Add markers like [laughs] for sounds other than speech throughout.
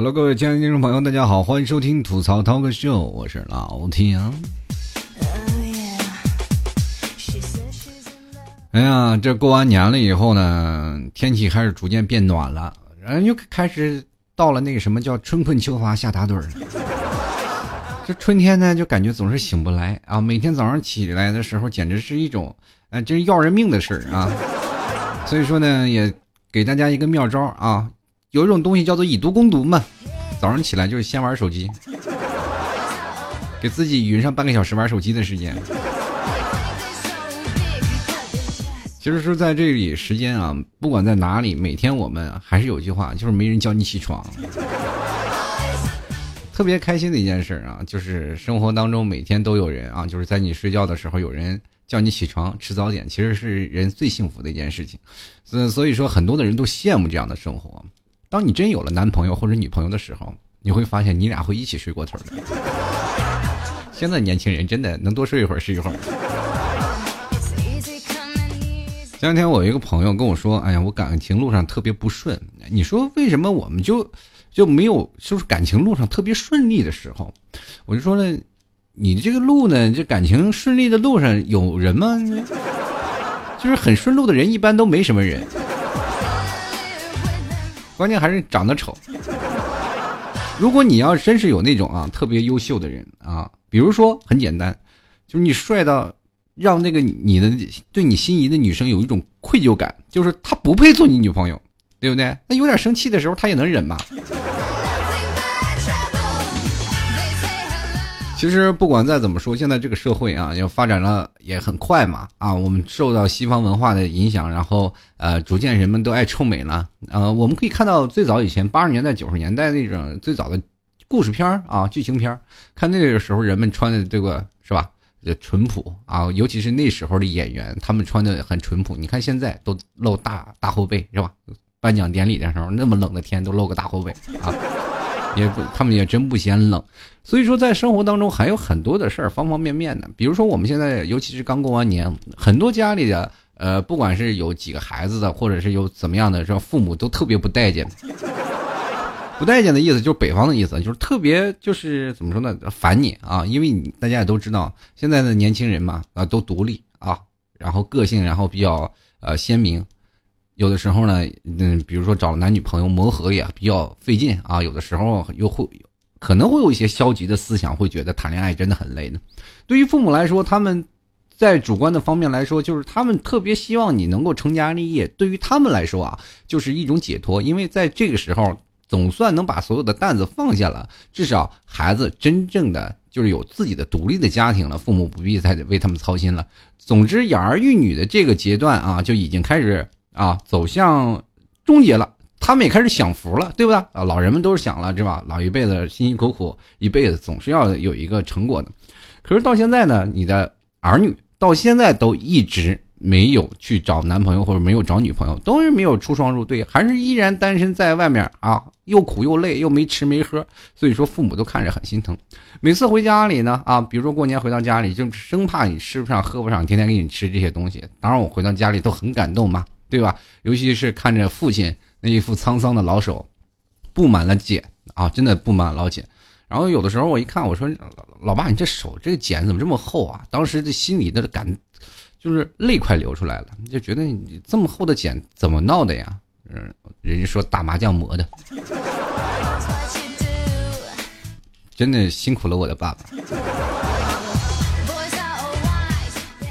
Hello，各位亲爱的听众朋友，大家好，欢迎收听吐槽涛哥秀，我是老天。哎呀，这过完年了以后呢，天气开始逐渐变暖了，然后又开始到了那个什么叫春困秋乏夏打盹儿。[laughs] 这春天呢，就感觉总是醒不来啊，每天早上起来的时候，简直是一种，呃，真是要人命的事儿啊。所以说呢，也给大家一个妙招啊，有一种东西叫做以毒攻毒嘛。早上起来就是先玩手机，给自己匀上半个小时玩手机的时间。其实说在这里时间啊，不管在哪里，每天我们还是有句话，就是没人叫你起床。特别开心的一件事啊，就是生活当中每天都有人啊，就是在你睡觉的时候有人叫你起床吃早点，其实是人最幸福的一件事情。所所以说，很多的人都羡慕这样的生活。当你真有了男朋友或者女朋友的时候，你会发现你俩会一起睡过头的。现在年轻人真的能多睡一会儿是一会儿。前两天我一个朋友跟我说：“哎呀，我感情路上特别不顺。”你说为什么我们就就没有就是感情路上特别顺利的时候？我就说呢，你这个路呢，这感情顺利的路上有人吗？就是很顺路的人一般都没什么人，关键还是长得丑。如果你要真是有那种啊特别优秀的人啊，比如说很简单，就是你帅到。让那个你的对你心仪的女生有一种愧疚感，就是她不配做你女朋友，对不对？那有点生气的时候，她也能忍嘛。其实不管再怎么说，现在这个社会啊，要发展了也很快嘛。啊，我们受到西方文化的影响，然后呃，逐渐人们都爱臭美了。呃，我们可以看到最早以前八十年代、九十年代那种最早的故事片啊、剧情片看那个时候人们穿的这个是吧？淳朴啊，尤其是那时候的演员，他们穿的很淳朴。你看现在都露大大后背是吧？颁奖典礼的时候，那么冷的天都露个大后背啊，也不，他们也真不嫌冷。所以说，在生活当中还有很多的事儿，方方面面的。比如说，我们现在尤其是刚过完年，很多家里的呃，不管是有几个孩子的，或者是有怎么样的，说父母都特别不待见。不待见的意思就是北方的意思，就是特别就是怎么说呢，烦你啊！因为你大家也都知道，现在的年轻人嘛啊都独立啊，然后个性然后比较呃鲜明，有的时候呢，嗯，比如说找男女朋友磨合也比较费劲啊，有的时候又会可能会有一些消极的思想，会觉得谈恋爱真的很累呢。对于父母来说，他们在主观的方面来说，就是他们特别希望你能够成家立业。对于他们来说啊，就是一种解脱，因为在这个时候。总算能把所有的担子放下了，至少孩子真正的就是有自己的独立的家庭了，父母不必再为他们操心了。总之，养儿育女的这个阶段啊，就已经开始啊走向终结了。他们也开始享福了，对不对？啊，老人们都是享了，是吧？老一辈子辛辛苦苦一辈子，总是要有一个成果的。可是到现在呢，你的儿女到现在都一直。没有去找男朋友或者没有找女朋友，都是没有出双入对，还是依然单身在外面啊，又苦又累，又没吃没喝，所以说父母都看着很心疼。每次回家里呢，啊，比如说过年回到家里，就生怕你吃不上喝不上，天天给你吃这些东西。当然我回到家里都很感动嘛，对吧？尤其是看着父亲那一副沧桑的老手，布满了茧啊，真的布满老茧。然后有的时候我一看，我说老爸，你这手这个茧怎么这么厚啊？当时这心里的感。就是泪快流出来了，就觉得你这么厚的茧怎么闹的呀？嗯，人家说打麻将磨的，[laughs] 真的辛苦了我的爸爸。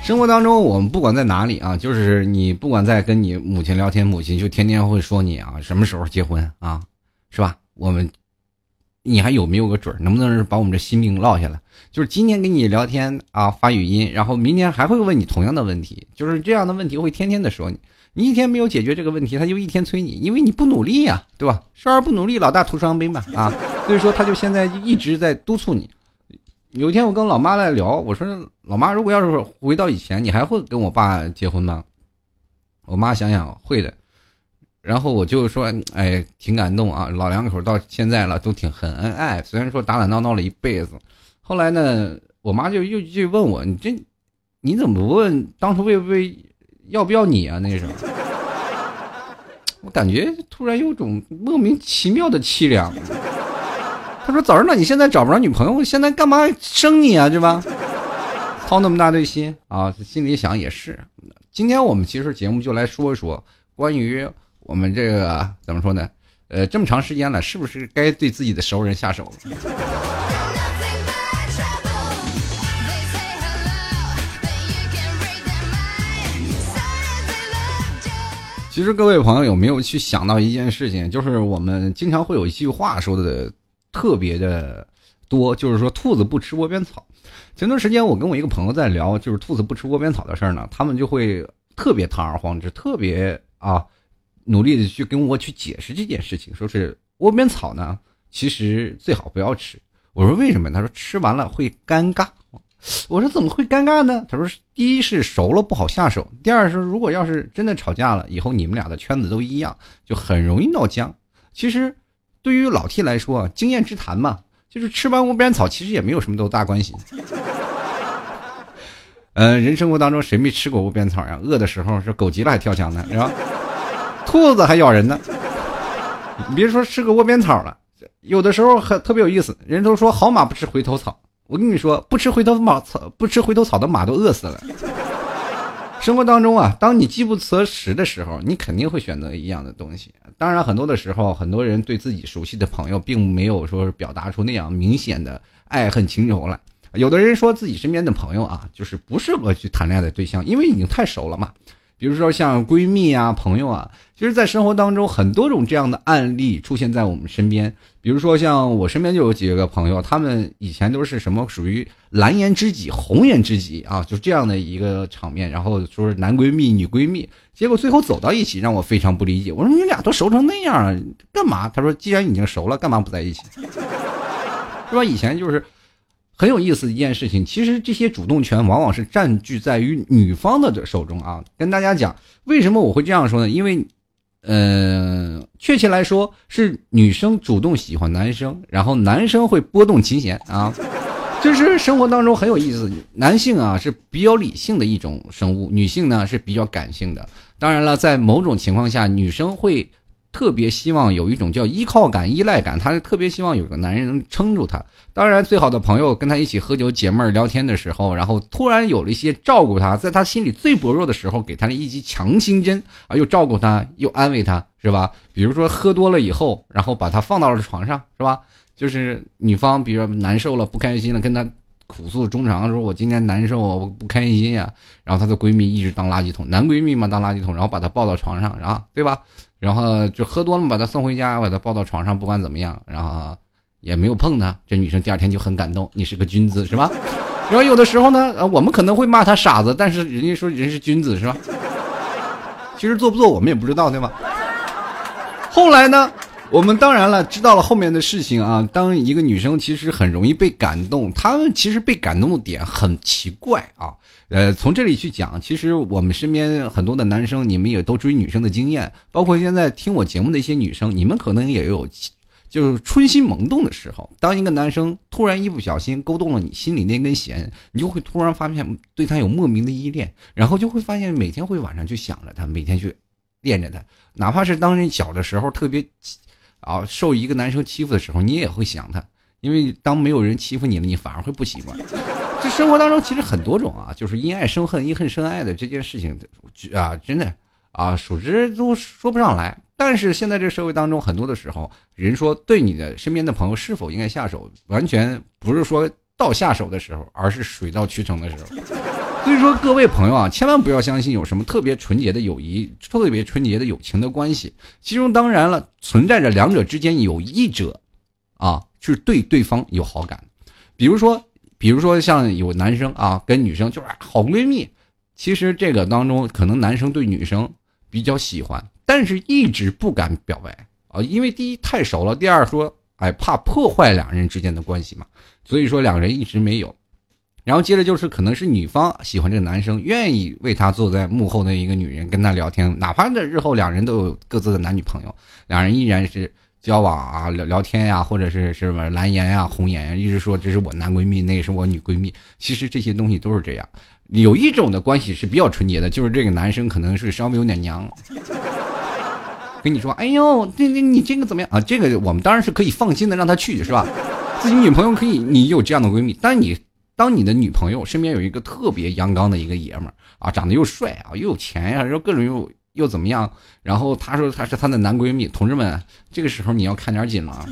生活当中，我们不管在哪里啊，就是你不管在跟你母亲聊天，母亲就天天会说你啊，什么时候结婚啊，是吧？我们。你还有没有个准儿？能不能把我们这心病落下来？就是今天跟你聊天啊，发语音，然后明天还会问你同样的问题，就是这样的问题会天天的说你。你一天没有解决这个问题，他就一天催你，因为你不努力呀，对吧？少儿不努力，老大徒伤悲嘛啊！所以说他就现在一直在督促你。有一天我跟老妈来聊，我说老妈，如果要是回到以前，你还会跟我爸结婚吗？我妈想想会的。然后我就说，哎，挺感动啊，老两口到现在了都挺很恩爱，虽然说打打闹闹了一辈子。后来呢，我妈就又去问我，你这你怎么不问当初为不为要不要你啊？那时候，[laughs] 我感觉突然有种莫名其妙的凄凉。他说：“早知道你现在找不着女朋友，现在干嘛生你啊？对吧？操那么大对心啊！心里想也是。今天我们其实节目就来说一说关于我们这个怎么说呢？呃，这么长时间了，是不是该对自己的熟人下手了？”其实各位朋友有没有去想到一件事情？就是我们经常会有一句话说的特别的多，就是说兔子不吃窝边草。前段时间我跟我一个朋友在聊，就是兔子不吃窝边草的事儿呢，他们就会特别堂而皇之，特别啊努力的去跟我去解释这件事情，说是窝边草呢，其实最好不要吃。我说为什么？他说吃完了会尴尬。我说怎么会尴尬呢？他说：第一是熟了不好下手，第二是如果要是真的吵架了，以后你们俩的圈子都一样，就很容易闹僵。其实，对于老 T 来说，经验之谈嘛，就是吃完窝边草，其实也没有什么多大关系。[laughs] 呃，人生活当中谁没吃过窝边草呀？饿的时候是狗急了还跳墙呢，是吧？兔子还咬人呢。你别说吃个窝边草了，有的时候很特别有意思。人都说好马不吃回头草。我跟你说，不吃回头马草，不吃回头草的马都饿死了。生活当中啊，当你饥不择食的时候，你肯定会选择一样的东西。当然，很多的时候，很多人对自己熟悉的朋友，并没有说是表达出那样明显的爱恨情仇来。有的人说自己身边的朋友啊，就是不适合去谈恋爱的对象，因为已经太熟了嘛。比如说像闺蜜啊、朋友啊，其实，在生活当中，很多种这样的案例出现在我们身边。比如说，像我身边就有几个朋友，他们以前都是什么属于蓝颜知己、红颜知己啊，就这样的一个场面。然后说是男闺蜜、女闺蜜，结果最后走到一起，让我非常不理解。我说你俩都熟成那样，干嘛？他说既然已经熟了，干嘛不在一起？是吧？以前就是很有意思的一件事情。其实这些主动权往往是占据在于女方的手中啊。跟大家讲，为什么我会这样说呢？因为。嗯，确切来说是女生主动喜欢男生，然后男生会拨动琴弦啊，就是生活当中很有意思。男性啊是比较理性的一种生物，女性呢是比较感性的。当然了，在某种情况下，女生会。特别希望有一种叫依靠感、依赖感，她特别希望有个男人能撑住她。当然，最好的朋友跟她一起喝酒、解闷、聊天的时候，然后突然有了一些照顾她，在她心里最薄弱的时候，给她了一剂强心针啊，又照顾她，又安慰她，是吧？比如说喝多了以后，然后把她放到了床上，是吧？就是女方，比如说难受了、不开心了，跟她苦诉衷肠，说我今天难受，我不开心呀。然后她的闺蜜一直当垃圾桶，男闺蜜嘛当垃圾桶，然后把她抱到床上，然后对吧？然后就喝多了，把他送回家，把他抱到床上，不管怎么样，然后也没有碰他。这女生第二天就很感动，你是个君子是吧？[laughs] 然后有的时候呢，我们可能会骂他傻子，但是人家说人是君子是吧？[laughs] 其实做不做我们也不知道对吧？后来呢，我们当然了知道了后面的事情啊。当一个女生其实很容易被感动，她们其实被感动的点很奇怪啊。呃，从这里去讲，其实我们身边很多的男生，你们也都追女生的经验，包括现在听我节目的一些女生，你们可能也有，就是春心萌动的时候。当一个男生突然一不小心勾动了你心里那根弦，你就会突然发现对他有莫名的依恋，然后就会发现每天会晚上去想着他，每天去恋着他，哪怕是当你小的时候特别啊受一个男生欺负的时候，你也会想他，因为当没有人欺负你了，你反而会不习惯。[laughs] 这生活当中其实很多种啊，就是因爱生恨，因恨生爱的这件事情，啊，真的啊，数之都说不上来。但是现在这社会当中，很多的时候，人说对你的身边的朋友是否应该下手，完全不是说到下手的时候，而是水到渠成的时候。所以说，各位朋友啊，千万不要相信有什么特别纯洁的友谊、特别纯洁的友情的关系，其中当然了，存在着两者之间有一者，啊，是对对方有好感，比如说。比如说像有男生啊跟女生就是好闺蜜，其实这个当中可能男生对女生比较喜欢，但是一直不敢表白啊，因为第一太熟了，第二说哎怕破坏两人之间的关系嘛，所以说两人一直没有。然后接着就是可能是女方喜欢这个男生，愿意为他坐在幕后的一个女人跟他聊天，哪怕这日后两人都有各自的男女朋友，两人依然是。交往啊，聊聊天呀，或者是是么蓝颜呀、红颜呀，一直说这是我男闺蜜，那个是我女闺蜜。其实这些东西都是这样。有一种的关系是比较纯洁的，就是这个男生可能是稍微有点娘，跟你说：“哎呦，这这你这个怎么样啊？”这个我们当然是可以放心的让他去，是吧？自己女朋友可以，你有这样的闺蜜，但你当你的女朋友身边有一个特别阳刚的一个爷们儿啊，长得又帅啊，又有钱呀，又各种又又怎么样，然后他说他是他的男闺蜜，同志们，这个时候你要看点紧了。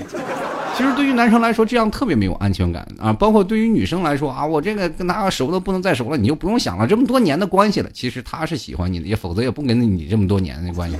其实对于男生来说，这样特别没有安全感啊。包括对于女生来说啊，我这个跟他熟的不能再熟了，你就不用想了，这么多年的关系了。其实他是喜欢你的，也否则也不跟你这么多年的关系。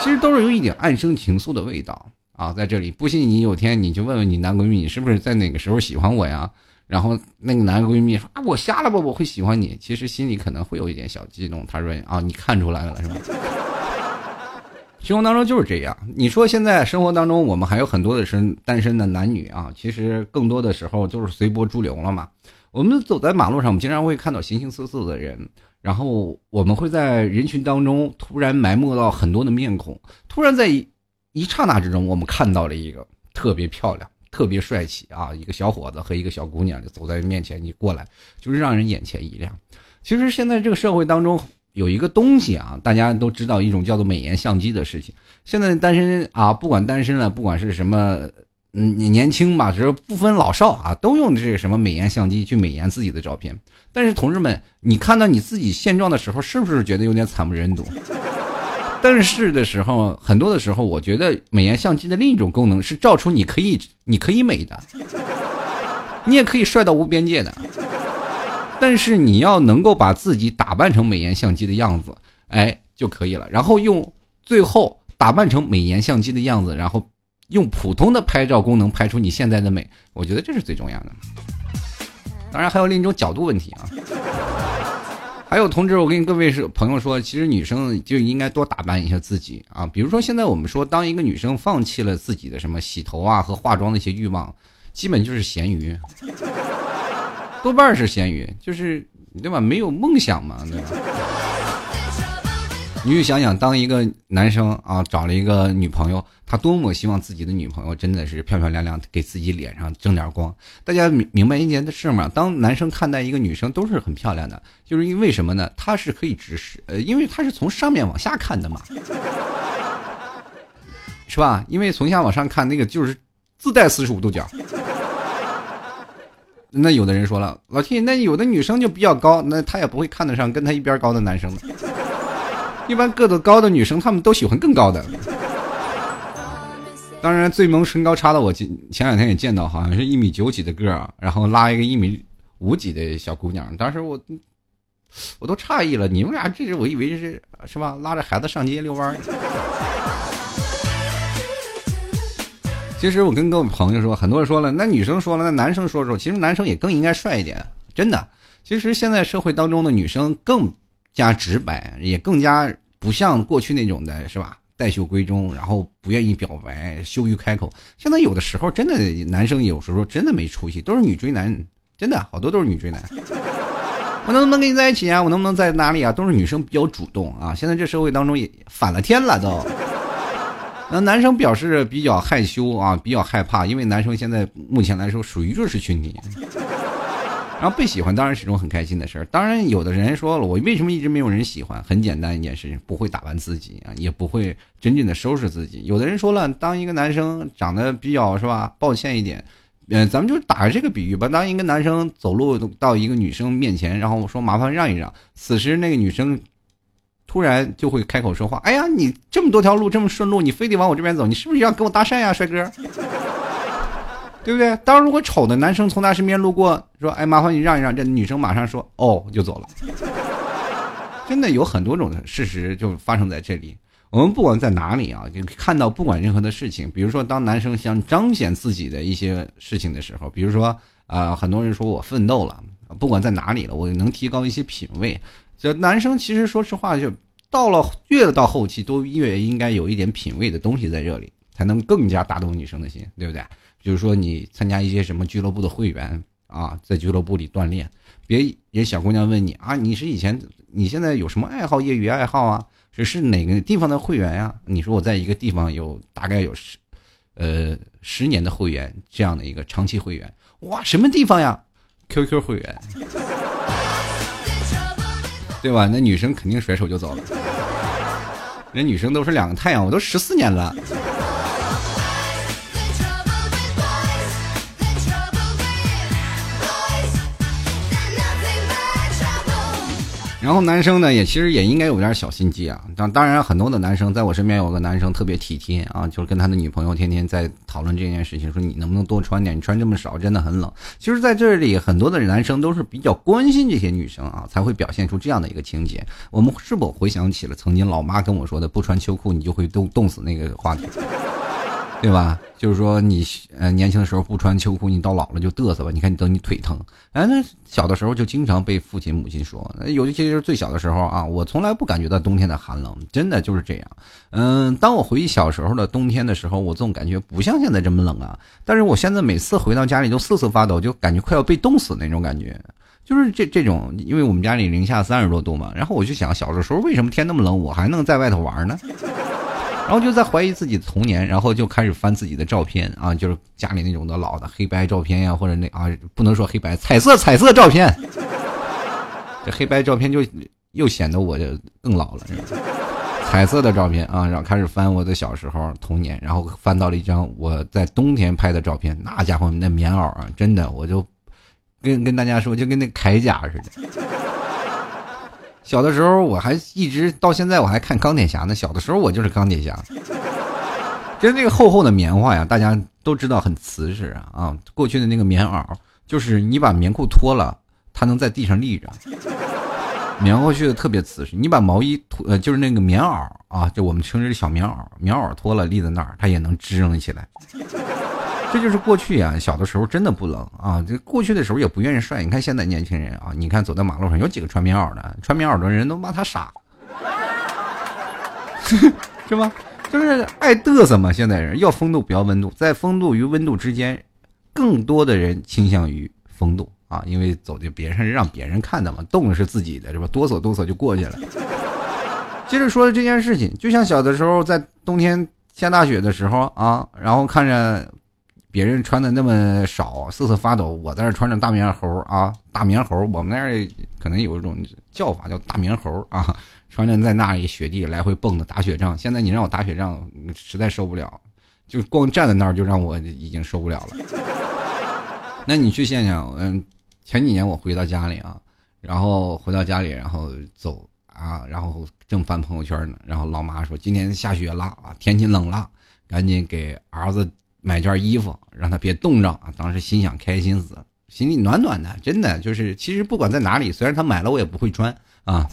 其实都是有一点暗生情愫的味道啊，在这里。不信你有天你就问问你男闺蜜，你是不是在哪个时候喜欢我呀？然后那个男闺蜜说啊，我瞎了吧，我会喜欢你。其实心里可能会有一点小激动。他说啊，你看出来了是吧？[laughs] 生活当中就是这样。你说现在生活当中，我们还有很多的是单身的男女啊。其实更多的时候就是随波逐流了嘛。我们走在马路上，我们经常会看到形形色色的人，然后我们会在人群当中突然埋没到很多的面孔。突然在一刹那之中，我们看到了一个特别漂亮、特别帅气啊，一个小伙子和一个小姑娘就走在面前，你过来就是让人眼前一亮。其实现在这个社会当中。有一个东西啊，大家都知道一种叫做美颜相机的事情。现在单身啊，不管单身了，不管是什么，嗯，你年轻吧，只是不分老少啊，都用这个什么美颜相机去美颜自己的照片。但是同志们，你看到你自己现状的时候，是不是觉得有点惨不忍睹？但是的时候，很多的时候，我觉得美颜相机的另一种功能是照出你可以，你可以美的，你也可以帅到无边界的。但是你要能够把自己打扮成美颜相机的样子，哎就可以了。然后用最后打扮成美颜相机的样子，然后用普通的拍照功能拍出你现在的美，我觉得这是最重要的。当然还有另一种角度问题啊。还有同志，我跟各位是朋友说，其实女生就应该多打扮一下自己啊。比如说现在我们说，当一个女生放弃了自己的什么洗头啊和化妆的一些欲望，基本就是咸鱼。[laughs] 多半是咸鱼，就是对吧？没有梦想嘛，对吧？你就想想，当一个男生啊找了一个女朋友，他多么希望自己的女朋友真的是漂漂亮亮，给自己脸上争点光。大家明明白一件的事吗？当男生看待一个女生都是很漂亮的，就是因为什么呢？他是可以直视，呃，因为他是从上面往下看的嘛，是吧？因为从下往上看，那个就是自带四十五度角。那有的人说了，老 T，那有的女生就比较高，那他也不会看得上跟他一边高的男生。一般个子高的女生，她们都喜欢更高的。当然，最萌身高差的，我前前两天也见到，好像是一米九几的个，然后拉一个一米五几的小姑娘。当时我我都诧异了，你们俩这是我以为是是吧？拉着孩子上街遛弯。其实我跟各位朋友说，很多人说了，那女生说了，那男生说说，其实男生也更应该帅一点，真的。其实现在社会当中的女生更加直白，也更加不像过去那种的，是吧？带袖闺中，然后不愿意表白，羞于开口。现在有的时候真的男生有时候真的没出息，都是女追男，真的好多都是女追男。我能不能跟你在一起啊？我能不能在哪里啊？都是女生比较主动啊。现在这社会当中也反了天了都。那男生表示比较害羞啊，比较害怕，因为男生现在目前来说属于弱势群体。然后被喜欢当然是一种很开心的事儿。当然，有的人说了，我为什么一直没有人喜欢？很简单一件事情，不会打扮自己啊，也不会真正的收拾自己。有的人说了，当一个男生长得比较是吧，抱歉一点，嗯，咱们就打这个比喻吧。当一个男生走路到一个女生面前，然后说麻烦让一让，此时那个女生。突然就会开口说话，哎呀，你这么多条路这么顺路，你非得往我这边走，你是不是要跟我搭讪呀，帅哥？[laughs] 对不对？当如果丑的男生从他身边路过，说，哎，麻烦你让一让，这女生马上说，哦，就走了。真的有很多种事实就发生在这里。我们不管在哪里啊，就看到不管任何的事情，比如说当男生想彰显自己的一些事情的时候，比如说啊，很多人说我奋斗了，不管在哪里了，我能提高一些品位。这男生其实说实话，就到了越到后期，都越应该有一点品味的东西在这里，才能更加打动女生的心，对不对？比如说你参加一些什么俱乐部的会员啊，在俱乐部里锻炼，别人小姑娘问你啊，你是以前你现在有什么爱好，业余爱好啊？是是哪个地方的会员呀？你说我在一个地方有大概有十，呃十年的会员，这样的一个长期会员，哇，什么地方呀？QQ 会员。[laughs] 对吧？那女生肯定甩手就走了。[laughs] 人女生都是两个太阳，我都十四年了。然后男生呢，也其实也应该有点小心机啊。当当然，很多的男生在我身边有个男生特别体贴啊，就是跟他的女朋友天天在讨论这件事情，说你能不能多穿点，你穿这么少真的很冷。其实，在这里很多的男生都是比较关心这些女生啊，才会表现出这样的一个情节。我们是否回想起了曾经老妈跟我说的“不穿秋裤你就会冻冻死”那个话题？对吧？就是说你呃年轻的时候不穿秋裤，你到老了就嘚瑟吧。你看你等你腿疼，哎，那小的时候就经常被父亲母亲说，有一些就是最小的时候啊，我从来不感觉到冬天的寒冷，真的就是这样。嗯，当我回忆小时候的冬天的时候，我总感觉不像现在这么冷啊。但是我现在每次回到家里都瑟瑟发抖，就感觉快要被冻死那种感觉。就是这这种，因为我们家里零下三十多度嘛，然后我就想，小的时候为什么天那么冷，我还能在外头玩呢？然后就在怀疑自己的童年，然后就开始翻自己的照片啊，就是家里那种的老的黑白照片呀，或者那啊不能说黑白，彩色彩色照片。[laughs] 这黑白照片就又显得我就更老了。彩色的照片啊，然后开始翻我的小时候童年，然后翻到了一张我在冬天拍的照片，那家伙那棉袄啊，真的我就跟跟大家说，就跟那铠甲似的。小的时候我还一直到现在我还看钢铁侠呢。小的时候我就是钢铁侠，就是那个厚厚的棉花呀，大家都知道很瓷实啊啊。过去的那个棉袄，就是你把棉裤脱了，它能在地上立着，棉花絮的特别瓷实。你把毛衣脱，呃，就是那个棉袄啊，就我们称之为小棉袄，棉袄脱了立在那儿，它也能支棱起来。这就是过去呀，小的时候真的不冷啊。这过去的时候也不愿意晒。你看现在年轻人啊，你看走在马路上有几个穿棉袄的？穿棉袄的人都骂他傻，[laughs] 是吧？就是爱嘚瑟嘛。现在人要风度不要温度，在风度与温度之间，更多的人倾向于风度啊，因为走的别人让别人看的嘛，冻是自己的是吧？哆嗦哆嗦就过去了。接着说这件事情，就像小的时候在冬天下大雪的时候啊，然后看着。别人穿的那么少，瑟瑟发抖，我在这穿着大棉猴啊，大棉猴，我们那儿可能有一种叫法叫大棉猴啊，[laughs] 穿着在那里雪地来回蹦的打雪仗。现在你让我打雪仗，实在受不了，就光站在那儿就让我已经受不了了。[laughs] 那你去现想，嗯，前几年我回到家里啊，然后回到家里，然后走啊，然后正翻朋友圈呢，然后老妈说今天下雪了啊，天气冷了，赶紧给儿子。买件衣服，让他别冻着啊！当时心想开心死，心里暖暖的，真的就是。其实不管在哪里，虽然他买了我也不会穿啊，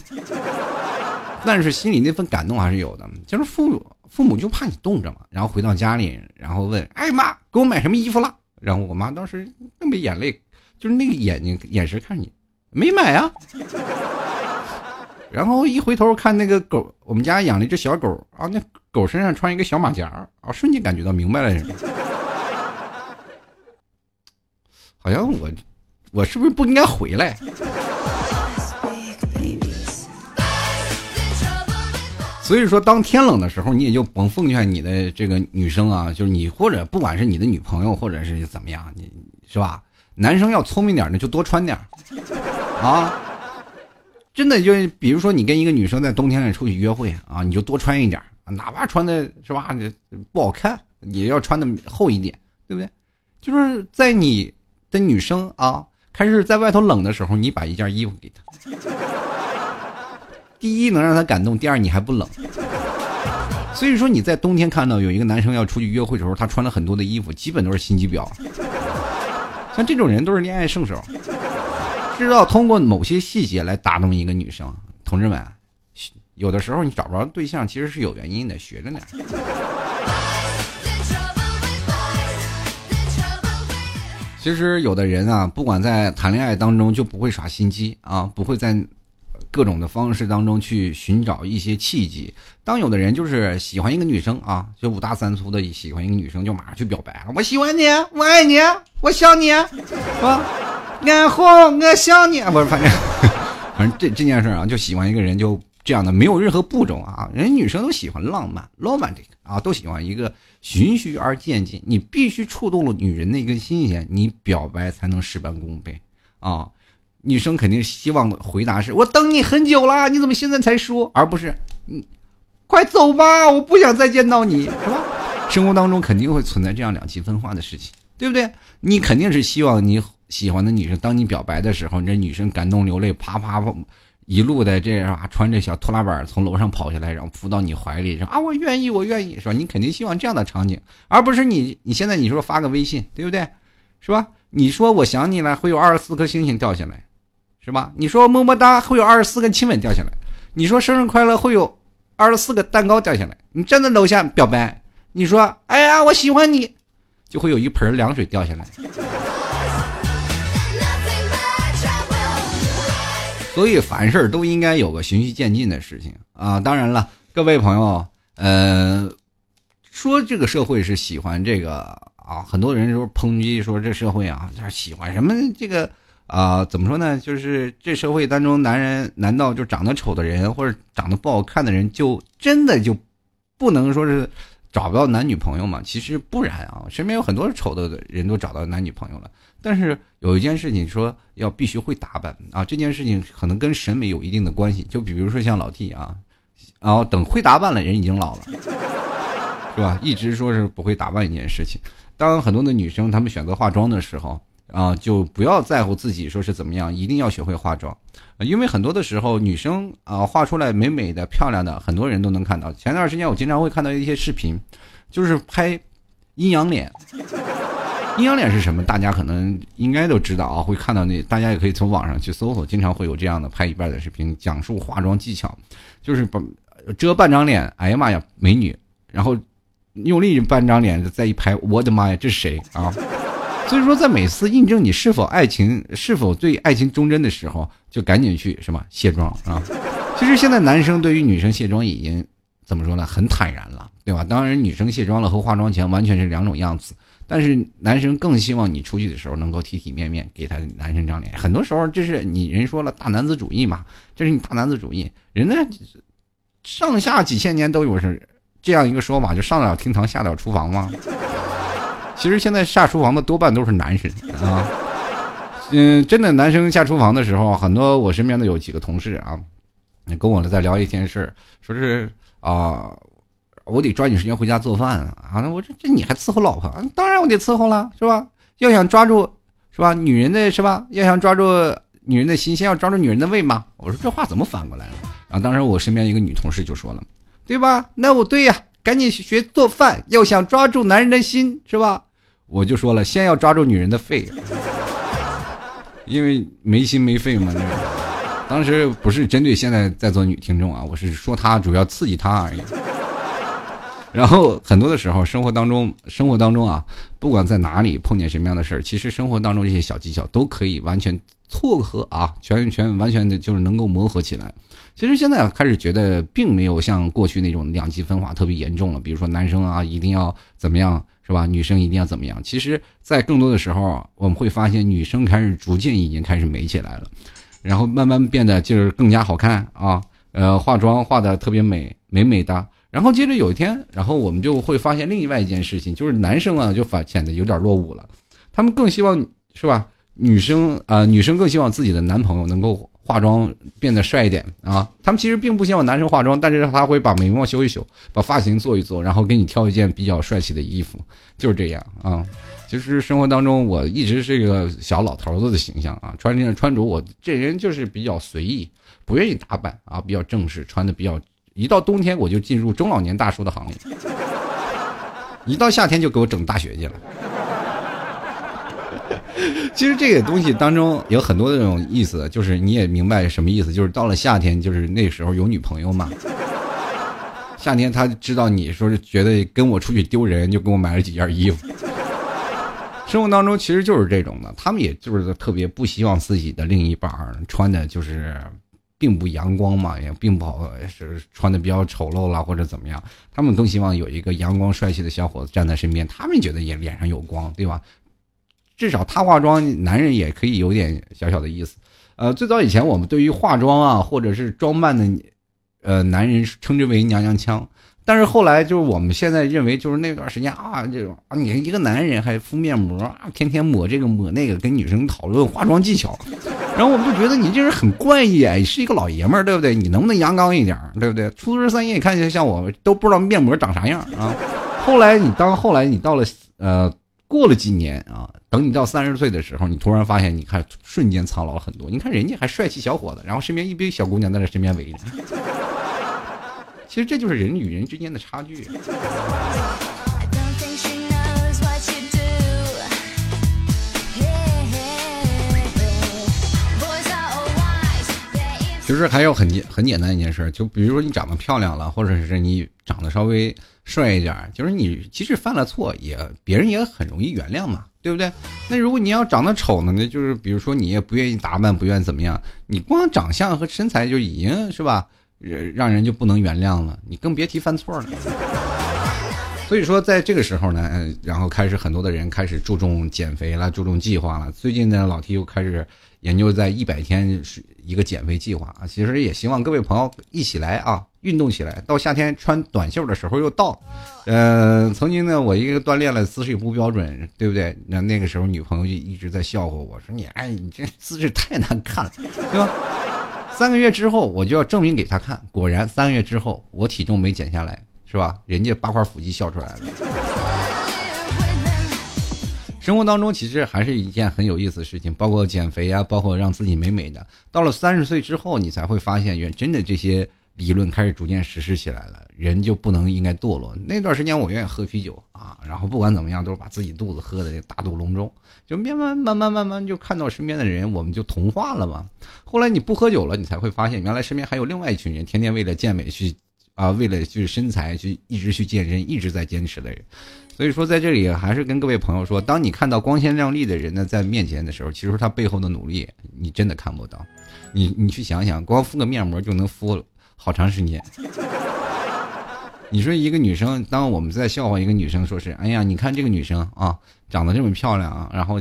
[laughs] 但是心里那份感动还是有的。就是父母父母就怕你冻着嘛，然后回到家里，然后问：“哎妈，给我买什么衣服了？”然后我妈当时那么眼泪，就是那个眼睛眼神看你，没买啊。[laughs] 然后一回头看那个狗，我们家养了一只小狗啊，那狗身上穿一个小马甲啊，瞬间感觉到明白了似的。好像我，我是不是不应该回来？所以说，当天冷的时候，你也就甭奉劝你的这个女生啊，就是你或者不管是你的女朋友，或者是怎么样，你是吧？男生要聪明点呢，就多穿点啊。真的就比如说，你跟一个女生在冬天里出去约会啊，你就多穿一点，哪怕穿的是吧，不好看，也要穿的厚一点，对不对？就是在你的女生啊开始在外头冷的时候，你把一件衣服给她。[laughs] 第一能让她感动，第二你还不冷。所以说你在冬天看到有一个男生要出去约会的时候，他穿了很多的衣服，基本都是心机婊。像这种人都是恋爱圣手。知道通过某些细节来打动一个女生，同志们，有的时候你找不着对象，其实是有原因的，学着点。其实有的人啊，不管在谈恋爱当中就不会耍心机啊，不会在各种的方式当中去寻找一些契机。当有的人就是喜欢一个女生啊，就五大三粗的喜欢一个女生，就马上去表白，我喜欢你，我爱你，我想你，啊？然后我想你，不是反正，[laughs] 反正这这件事啊，就喜欢一个人就这样的，没有任何步骤啊。人女生都喜欢浪漫，浪漫这个啊，都喜欢一个循序而渐进。你必须触动了女人的一根心弦，你表白才能事半功倍啊。女生肯定希望回答是：我等你很久了，你怎么现在才说？而不是你快走吧，我不想再见到你，是吧？生活当中肯定会存在这样两极分化的事情，对不对？你肯定是希望你。喜欢的女生，当你表白的时候，你这女生感动流泪，啪啪啪一路的这样啊，穿着小拖拉板从楼上跑下来，然后扑到你怀里，说啊，我愿意，我愿意，是吧？你肯定希望这样的场景，而不是你 [laughs] 你现在你说发个微信，对不对？是吧？你说我想你了，会有二十四颗星星掉下来，是吧？你说么么哒，会有二十四个亲吻掉下来。你说生日快乐，会有二十四个蛋糕掉下来。你站在楼下表白，你说哎呀，我喜欢你，就会有一盆凉水掉下来。所以凡事都应该有个循序渐进的事情啊！当然了，各位朋友，呃，说这个社会是喜欢这个啊，很多人说抨击说这社会啊，喜欢什么这个啊？怎么说呢？就是这社会当中，男人难道就长得丑的人或者长得不好看的人，就真的就不能说是找不到男女朋友吗？其实不然啊，身边有很多丑的人都找到男女朋友了。但是有一件事情说要必须会打扮啊，这件事情可能跟审美有一定的关系。就比如说像老 T 啊，然后等会打扮了，人已经老了，[laughs] 是吧？一直说是不会打扮一件事情。当很多的女生她们选择化妆的时候啊，就不要在乎自己说是怎么样，一定要学会化妆，因为很多的时候女生啊画出来美美的、漂亮的，很多人都能看到。前段时间我经常会看到一些视频，就是拍阴阳脸。阴阳脸是什么？大家可能应该都知道啊，会看到那，大家也可以从网上去搜索，经常会有这样的拍一半的视频，讲述化妆技巧，就是把遮半张脸，哎呀妈呀，美女，然后用另一半张脸再一拍，我的妈呀，这是谁啊？[laughs] 所以说，在每次印证你是否爱情是否对爱情忠贞的时候，就赶紧去什么卸妆啊？其实现在男生对于女生卸妆已经怎么说呢？很坦然了，对吧？当然，女生卸妆了和化妆前完全是两种样子。但是男生更希望你出去的时候能够体体面面，给他男生张脸。很多时候这是你人说了大男子主义嘛，这是你大男子主义。人呢，上下几千年都有是这样一个说法，就上得了厅堂，下得了厨房吗？其实现在下厨房的多半都是男生啊。嗯，真的，男生下厨房的时候，很多我身边的有几个同事啊，跟我在聊一件事，说是啊。我得抓紧时间回家做饭啊！那我这这你还伺候老婆？当然我得伺候了，是吧？要想抓住，是吧？女人的是吧？要想抓住女人的心，先要抓住女人的胃嘛。我说这话怎么反过来了？然后当时我身边一个女同事就说了，对吧？那我对呀，赶紧学做饭。要想抓住男人的心，是吧？我就说了，先要抓住女人的肺，因为没心没肺嘛。当时不是针对现在在座女听众啊，我是说她主要刺激她而已。然后很多的时候，生活当中，生活当中啊，不管在哪里碰见什么样的事儿，其实生活当中这些小技巧都可以完全撮合啊，全全完全的就是能够磨合起来。其实现在开始觉得，并没有像过去那种两极分化特别严重了。比如说男生啊，一定要怎么样，是吧？女生一定要怎么样？其实，在更多的时候，我们会发现，女生开始逐渐已经开始美起来了，然后慢慢变得就是更加好看啊，呃，化妆化的特别美，美美的。然后接着有一天，然后我们就会发现另外一件事情，就是男生啊就发显得有点落伍了，他们更希望是吧？女生啊，女生更希望自己的男朋友能够化妆变得帅一点啊。他们其实并不希望男生化妆，但是他会把眉毛修一修，把发型做一做，然后给你挑一件比较帅气的衣服，就是这样啊。其实生活当中我一直是一个小老头子的形象啊，穿这穿着我这人就是比较随意，不愿意打扮啊，比较正式，穿的比较。一到冬天我就进入中老年大叔的行列，一到夏天就给我整大学去了。其实这个东西当中有很多这种意思，就是你也明白什么意思，就是到了夏天，就是那时候有女朋友嘛。夏天他知道你说是觉得跟我出去丢人，就给我买了几件衣服。生活当中其实就是这种的，他们也就是特别不希望自己的另一半穿的就是。并不阳光嘛，也并不好，是穿的比较丑陋啦或者怎么样。他们更希望有一个阳光帅气的小伙子站在身边，他们觉得也脸上有光，对吧？至少他化妆，男人也可以有点小小的意思。呃，最早以前我们对于化妆啊，或者是装扮的，呃，男人称之为娘娘腔。但是后来就是我们现在认为，就是那段时间啊，这种啊，你一个男人还敷面膜啊，天天抹这个抹那个，跟女生讨论化妆技巧，然后我们就觉得你这人很怪异啊，是一个老爷们儿，对不对？你能不能阳刚一点，对不对？初十三夜，你看起来像我都不知道面膜长啥样啊。后来你当后来你到了呃过了几年啊，等你到三十岁的时候，你突然发现，你看瞬间苍老了很多。你看人家还帅气小伙子，然后身边一堆小姑娘在那身边围着。其实这就是人与人之间的差距。其实还有很简很简单一件事，就比如说你长得漂亮了，或者是你长得稍微帅一点，就是你即使犯了错，也别人也很容易原谅嘛，对不对？那如果你要长得丑呢，那就是比如说你也不愿意打扮，不愿意怎么样，你光长相和身材就已经是吧，让人就不能原谅了，你更别提犯错了。所以说，在这个时候呢，然后开始很多的人开始注重减肥了，注重计划了。最近呢，老 T 又开始研究在一百天是一个减肥计划啊。其实也希望各位朋友一起来啊，运动起来。到夏天穿短袖的时候又到。呃，曾经呢，我一个锻炼了姿势也不标准，对不对？那那个时候女朋友就一直在笑话我说：“你哎，你这姿势太难看了，对吧？”三个月之后，我就要证明给他看。果然，三个月之后，我体重没减下来。是吧？人家八块腹肌笑出来了。生活当中其实还是一件很有意思的事情，包括减肥啊，包括让自己美美的。到了三十岁之后，你才会发现，原真的这些理论开始逐渐实施起来了。人就不能应该堕落。那段时间我愿意喝啤酒啊，然后不管怎么样都是把自己肚子喝的大肚隆中，就慢慢慢慢慢慢就看到身边的人，我们就同化了嘛。后来你不喝酒了，你才会发现，原来身边还有另外一群人，天天为了健美去。啊，为了就是身材去一直去健身，一直在坚持的人，所以说在这里还是跟各位朋友说，当你看到光鲜亮丽的人呢在面前的时候，其实他背后的努力你真的看不到。你你去想想，光敷个面膜就能敷好长时间。你说一个女生，当我们在笑话一个女生，说是哎呀，你看这个女生啊，长得这么漂亮啊，然后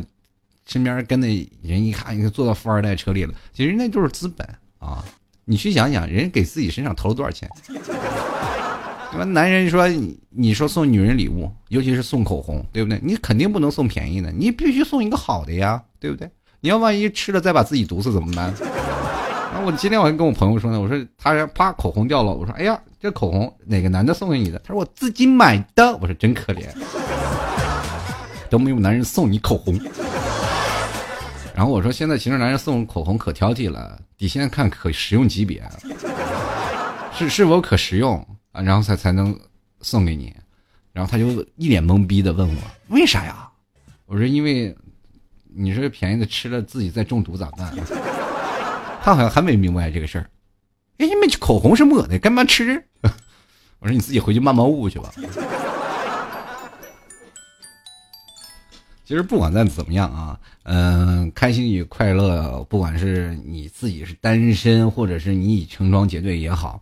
身边跟的人一看，坐到富二代车里了，其实那就是资本啊。你去想想，人给自己身上投了多少钱？对吧？男人说，你说送女人礼物，尤其是送口红，对不对？你肯定不能送便宜的，你必须送一个好的呀，对不对？你要万一吃了再把自己毒死怎么办？然后我今天我还跟我朋友说呢，我说他啪口红掉了，我说哎呀，这口红哪个男的送给你的？他说我自己买的，我说真可怜，都没有男人送你口红。然后我说：“现在其实男人送口红可挑剔了，得先看可实用级别，是是否可实用啊，然后才才能送给你。”然后他就一脸懵逼的问我：“为啥呀？”我说：“因为你说便宜的吃了自己再中毒咋办？”他好像还没明白这个事儿。哎，你们口红是抹的，干嘛吃？[laughs] 我说：“你自己回去慢慢悟去吧。”其实不管再怎么样啊，嗯，开心与快乐，不管是你自己是单身，或者是你已成双结对也好，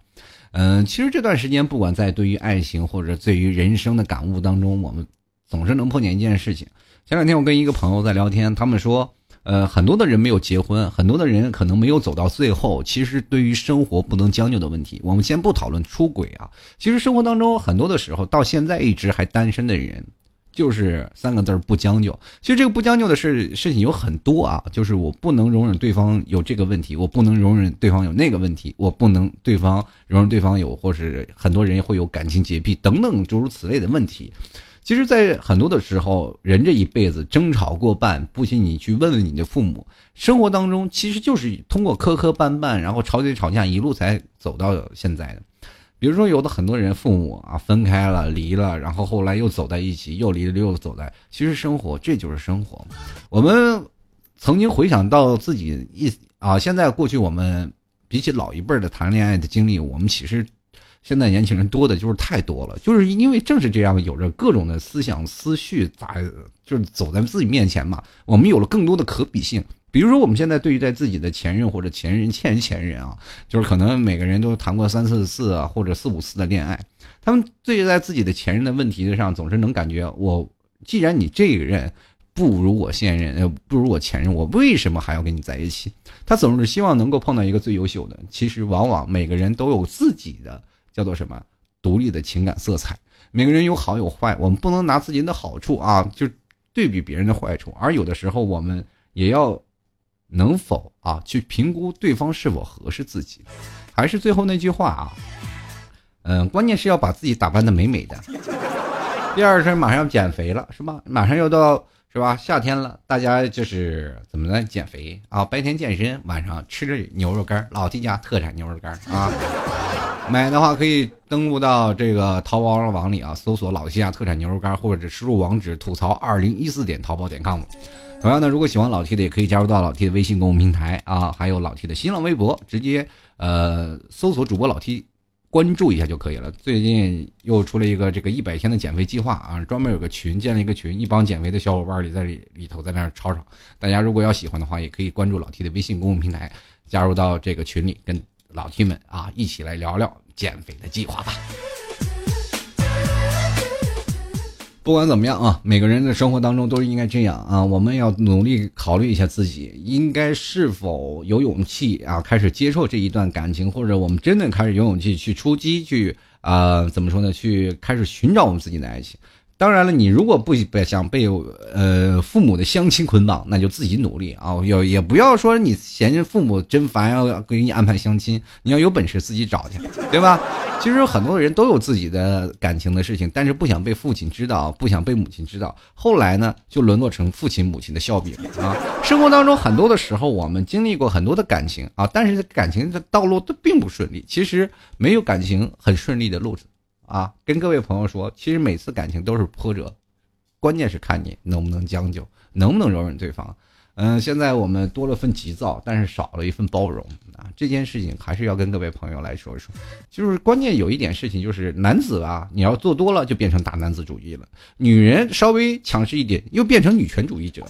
嗯，其实这段时间，不管在对于爱情或者对于人生的感悟当中，我们总是能碰见一件事情。前两天我跟一个朋友在聊天，他们说，呃，很多的人没有结婚，很多的人可能没有走到最后。其实对于生活不能将就的问题，我们先不讨论出轨啊。其实生活当中很多的时候，到现在一直还单身的人。就是三个字儿不将就。其实这个不将就的事事情有很多啊，就是我不能容忍对方有这个问题，我不能容忍对方有那个问题，我不能对方容忍对方有，或是很多人会有感情洁癖等等诸如此类的问题。其实，在很多的时候，人这一辈子争吵过半，不信你去问问你的父母，生活当中其实就是通过磕磕绊绊，然后吵嘴吵架，一路才走到现在的。比如说，有的很多人父母啊分开了、离了，然后后来又走在一起，又离了又走在。其实生活这就是生活。我们曾经回想到自己一啊，现在过去我们比起老一辈的谈恋爱的经历，我们其实现在年轻人多的就是太多了，就是因为正是这样，有着各种的思想思绪杂就是走在自己面前嘛，我们有了更多的可比性。比如说，我们现在对于在自己的前任或者前任欠前任啊，就是可能每个人都谈过三四次啊，或者四五次的恋爱，他们对待自己的前任的问题上，总是能感觉我，既然你这个人不如我现任，呃，不如我前任，我为什么还要跟你在一起？他总是希望能够碰到一个最优秀的。其实，往往每个人都有自己的叫做什么独立的情感色彩，每个人有好有坏，我们不能拿自己的好处啊，就对比别人的坏处，而有的时候我们也要。能否啊去评估对方是否合适自己？还是最后那句话啊，嗯，关键是要把自己打扮的美美的。第二是马上要减肥了，是吧？马上要到是吧？夏天了，大家就是怎么来减肥啊？白天健身，晚上吃着牛肉干，老弟家特产牛肉干啊。买的话可以登录到这个淘宝网里啊，搜索老 T 家特产牛肉干，或者输入网址吐槽二零一四点淘宝点 com。同样呢，如果喜欢老 T 的，也可以加入到老 T 的微信公众平台啊，还有老 T 的新浪微博，直接呃搜索主播老 T。关注一下就可以了。最近又出了一个这个一百天的减肥计划啊，专门有个群，建了一个群，一帮减肥的小伙伴里在里里头在那儿吵吵。大家如果要喜欢的话，也可以关注老 T 的微信公众平台，加入到这个群里，跟老 T 们啊一起来聊聊减肥的计划吧。不管怎么样啊，每个人的生活当中都是应该这样啊。我们要努力考虑一下自己，应该是否有勇气啊，开始接受这一段感情，或者我们真的开始有勇气去出击，去啊，怎么说呢？去开始寻找我们自己的爱情。当然了，你如果不想被呃父母的相亲捆绑，那就自己努力啊！也也不要说你嫌弃父母真烦，要给你安排相亲，你要有本事自己找去，对吧？[laughs] 其实很多人都有自己的感情的事情，但是不想被父亲知道，不想被母亲知道，后来呢，就沦落成父亲母亲的笑柄啊！生活当中很多的时候，我们经历过很多的感情啊，但是感情的道路都并不顺利。其实没有感情很顺利的路子。啊，跟各位朋友说，其实每次感情都是波折，关键是看你能不能将就，能不能容忍对方。嗯，现在我们多了份急躁，但是少了一份包容啊。这件事情还是要跟各位朋友来说一说。就是关键有一点事情，就是男子啊，你要做多了就变成大男子主义了；女人稍微强势一点，又变成女权主义者。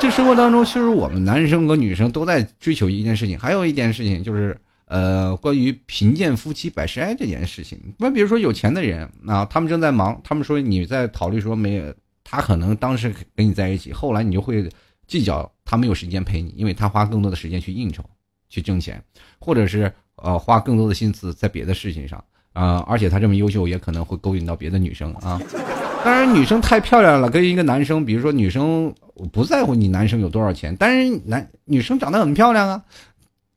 这生活当中，其实我们男生和女生都在追求一件事情，还有一件事情就是。呃，关于贫贱夫妻百事哀这件事情，那比如说有钱的人啊，他们正在忙，他们说你在考虑说没，他可能当时跟你在一起，后来你就会计较他没有时间陪你，因为他花更多的时间去应酬、去挣钱，或者是呃花更多的心思在别的事情上啊，而且他这么优秀，也可能会勾引到别的女生啊。[laughs] 当然，女生太漂亮了，跟一个男生，比如说女生我不在乎你男生有多少钱，但是男女生长得很漂亮啊。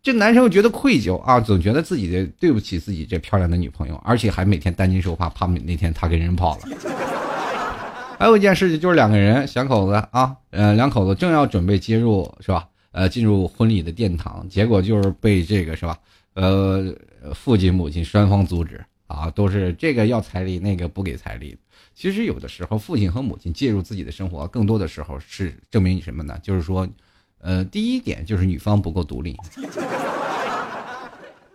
这男生觉得愧疚啊，总觉得自己的对不起自己这漂亮的女朋友，而且还每天担惊受怕，怕那天他跟人跑了。还有一件事情就是两个人两口子啊，呃，两口子正要准备接入是吧？呃，进入婚礼的殿堂，结果就是被这个是吧？呃，父亲母亲双方阻止啊，都是这个要彩礼，那个不给彩礼。其实有的时候父亲和母亲介入自己的生活，更多的时候是证明你什么呢？就是说。呃，第一点就是女方不够独立。[laughs]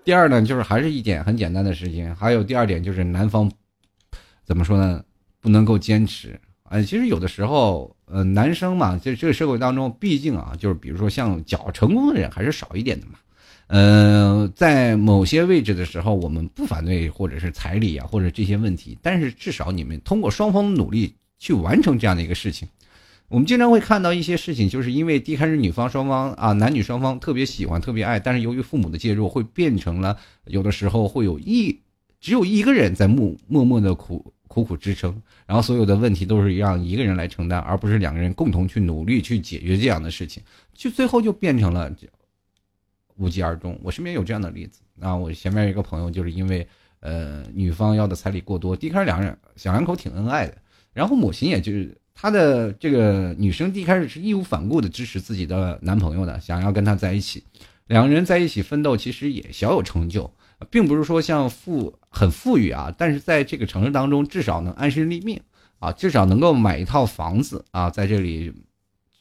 第二呢，就是还是一点很简单的事情。还有第二点就是男方怎么说呢？不能够坚持。呃，其实有的时候，呃，男生嘛，就这个社会当中，毕竟啊，就是比如说像较成功的人还是少一点的嘛。呃，在某些位置的时候，我们不反对或者是彩礼啊，或者这些问题，但是至少你们通过双方努力去完成这样的一个事情。我们经常会看到一些事情，就是因为一开始女方双方啊，男女双方特别喜欢、特别爱，但是由于父母的介入，会变成了有的时候会有一只有一个人在默默默的苦苦苦支撑，然后所有的问题都是让一个人来承担，而不是两个人共同去努力去解决这样的事情，就最后就变成了无疾而终。我身边有这样的例子啊，我前面一个朋友就是因为呃女方要的彩礼过多，一开始两人小两口挺恩爱的，然后母亲也就是。她的这个女生一开始是义无反顾的支持自己的男朋友的，想要跟他在一起，两个人在一起奋斗，其实也小有成就，并不是说像富很富裕啊，但是在这个城市当中，至少能安身立命啊，至少能够买一套房子啊，在这里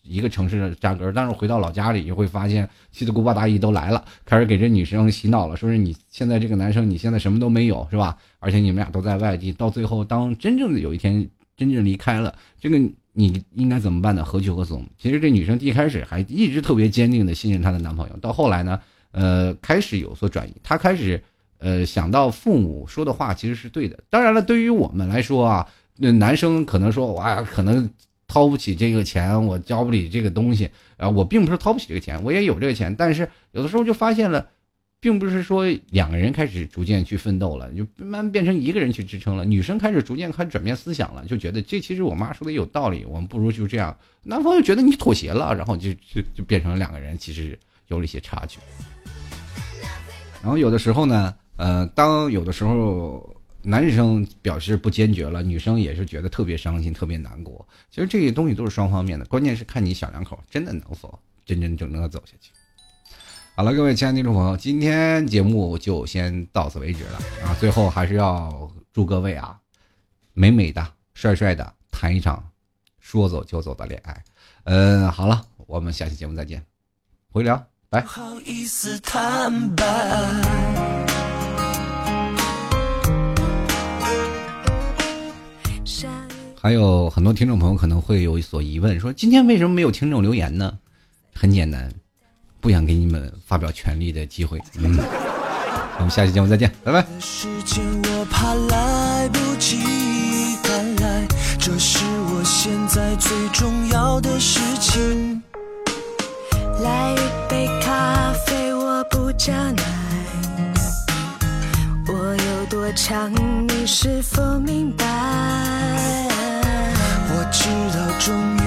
一个城市的扎根。但是回到老家里，就会发现七大姑八大姨都来了，开始给这女生洗脑了，说是你现在这个男生你现在什么都没有是吧？而且你们俩都在外地，到最后当真正的有一天。真正离开了，这个你应该怎么办呢？何去何从？其实这女生一开始还一直特别坚定的信任她的男朋友，到后来呢，呃，开始有所转移。她开始，呃，想到父母说的话其实是对的。当然了，对于我们来说啊，那男生可能说，哇，可能掏不起这个钱，我交不起这个东西啊。我并不是掏不起这个钱，我也有这个钱，但是有的时候就发现了。并不是说两个人开始逐渐去奋斗了，就慢慢变成一个人去支撑了。女生开始逐渐开始转变思想了，就觉得这其实我妈说的有道理，我们不如就这样。男方又觉得你妥协了，然后就就就变成了两个人其实有了一些差距。然后有的时候呢，呃，当有的时候男生表示不坚决了，女生也是觉得特别伤心、特别难过。其实这些东西都是双方面的，关键是看你小两口真的能否真真正正的走下去。好了，各位亲爱的听众朋友，今天节目就先到此为止了啊！最后还是要祝各位啊，美美的、帅帅的谈一场说走就走的恋爱。嗯，好了，我们下期节目再见，回聊，拜。还有很多听众朋友可能会有所疑问，说今天为什么没有听众留言呢？很简单。不想给你们发表权利的机会。嗯，我们下期节目再见，拜拜。这是我现在最重要的事情。来一杯咖啡，我不加奶。我有多强，你是否明白？我知道终，